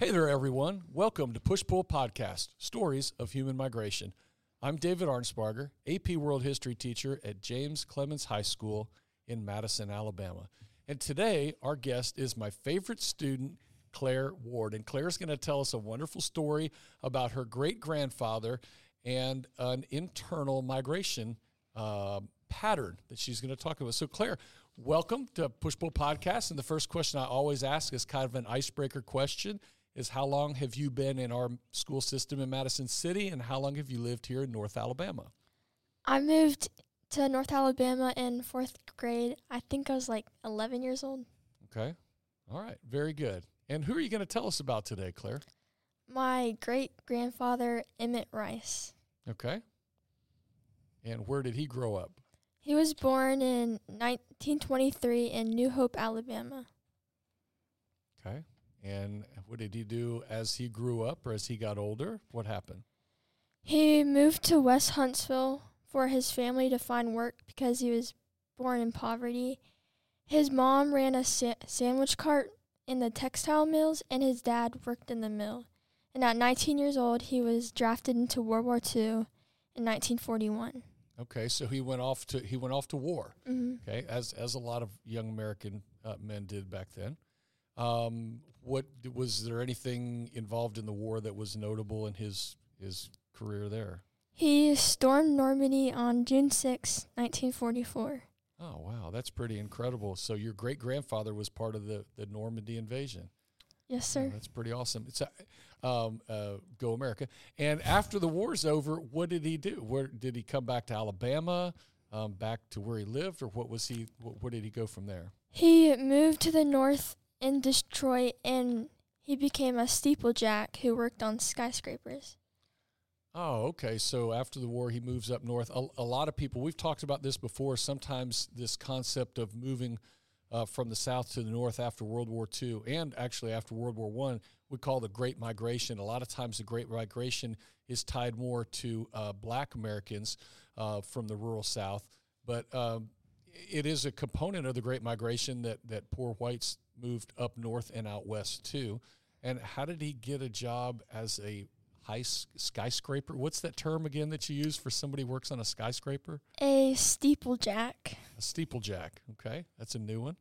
Hey there, everyone. Welcome to Push Pull Podcast Stories of Human Migration. I'm David Arnsparger, AP World History teacher at James Clemens High School in Madison, Alabama. And today, our guest is my favorite student, Claire Ward. And Claire's going to tell us a wonderful story about her great grandfather and an internal migration uh, pattern that she's going to talk about. So, Claire, welcome to Push Pull Podcast. And the first question I always ask is kind of an icebreaker question is how long have you been in our school system in Madison City and how long have you lived here in North Alabama? I moved to North Alabama in fourth grade. I think I was like 11 years old. Okay. All right. Very good. And who are you going to tell us about today, Claire? My great grandfather, Emmett Rice. Okay. And where did he grow up? He was born in 1923 in New Hope, Alabama. Okay. And what did he do as he grew up or as he got older? What happened? He moved to West Huntsville for his family to find work because he was born in poverty. His mom ran a sa- sandwich cart in the textile mills, and his dad worked in the mill. And at 19 years old, he was drafted into World War II in 1941. Okay, so he went off to he went off to war. Mm-hmm. Okay, as as a lot of young American uh, men did back then. Um, what was there anything involved in the war that was notable in his his career there? He stormed Normandy on June 6, 1944. Oh wow, that's pretty incredible. So your great grandfather was part of the the Normandy invasion. Yes, Oh, sir. that's pretty awesome. It's a, um, uh, go America. And after the war's over, what did he do? Where did he come back to Alabama? Um, back to where he lived, or what was he? Wh- where did he go from there? He moved to the north in Detroit and he became a steeplejack who worked on skyscrapers. Oh, okay. So after the war, he moves up north. A, a lot of people, we've talked about this before. Sometimes this concept of moving uh, from the south to the north after World War II and actually after World War One, we call the Great Migration. A lot of times, the Great Migration is tied more to uh, Black Americans uh, from the rural South, but um, it is a component of the Great Migration that that poor whites moved up north and out west too. And how did he get a job as a high skyscraper? What's that term again that you use for somebody who works on a skyscraper? A steeplejack. A steeplejack. Okay, that's a new one.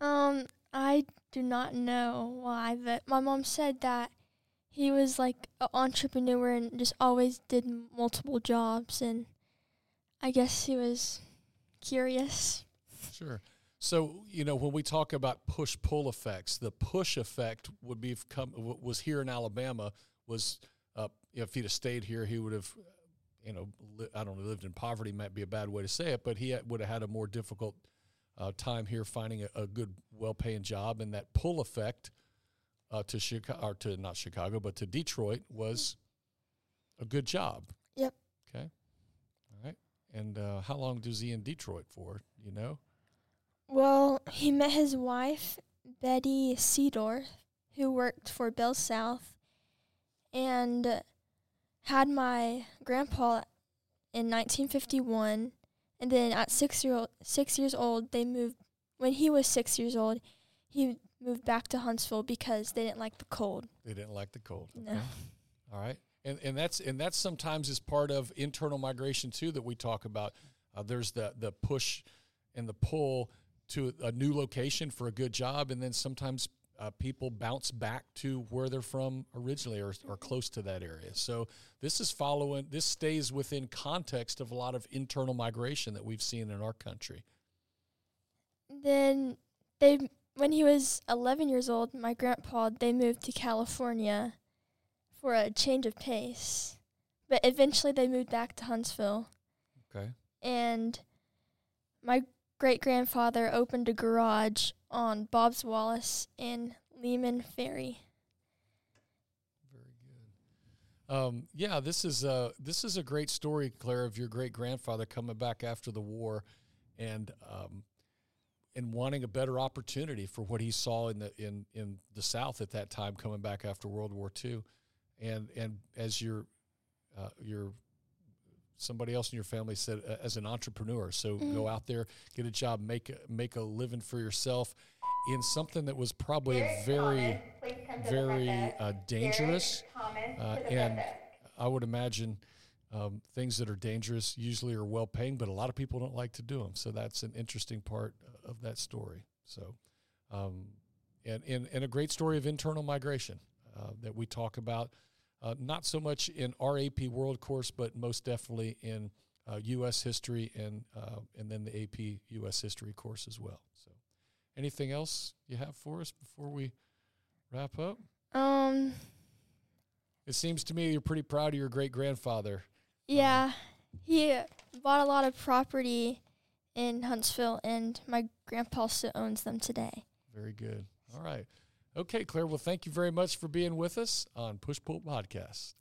Um, I do not know why, but my mom said that he was like an entrepreneur and just always did multiple jobs, and I guess he was curious. Sure. So you know when we talk about push pull effects, the push effect would be come was here in Alabama was uh, if he'd have stayed here, he would have you know li- I don't know lived in poverty might be a bad way to say it, but he would have had a more difficult uh, time here finding a, a good well paying job, and that pull effect uh, to Chicago or to not Chicago but to Detroit was a good job. Yep. Okay. All right. And uh, how long does he in Detroit for? You know. Well, he met his wife, Betty Seedorf, who worked for Bell South, and had my grandpa in 1951. And then at six year old, six years old, they moved. When he was six years old, he moved back to Huntsville because they didn't like the cold. They didn't like the cold. No. Okay. All right. And and that's and that's sometimes is part of internal migration too that we talk about. Uh, there's the the push and the pull to a new location for a good job, and then sometimes uh, people bounce back to where they're from originally or, or close to that area. So this is following. This stays within context of a lot of internal migration that we've seen in our country. Then they, when he was 11 years old, my grandpa they moved to California for a change of pace. But eventually they moved back to Huntsville, Okay. and my great grandfather opened a garage on Bob's Wallace in Leeman Ferry. Very good. Um, yeah, this is a this is a great story, Claire, of your great grandfather coming back after the war, and um, and wanting a better opportunity for what he saw in the in in the South at that time, coming back after World War II, and and as your uh, your somebody else in your family said uh, as an entrepreneur. So go out there, get a job, make a, make a living for yourself in something that was probably a very very uh, dangerous, uh, and I would imagine um, things that are dangerous usually are well paying, but a lot of people don't like to do them. So that's an interesting part of that story. So, um, and, and, and a great story of internal migration uh, that we talk about, uh, not so much in our AP World course, but most definitely in uh, U.S. history and uh, and then the AP U.S. history course as well. So, anything else you have for us before we wrap up? Um, It seems to me you're pretty proud of your great grandfather. yeah, he bought a lot of property in Huntsville, and my grandpa still owns them today. Very good. All right. Okay, Claire. Well, thank you very much for being with us on Push Pull Podcast.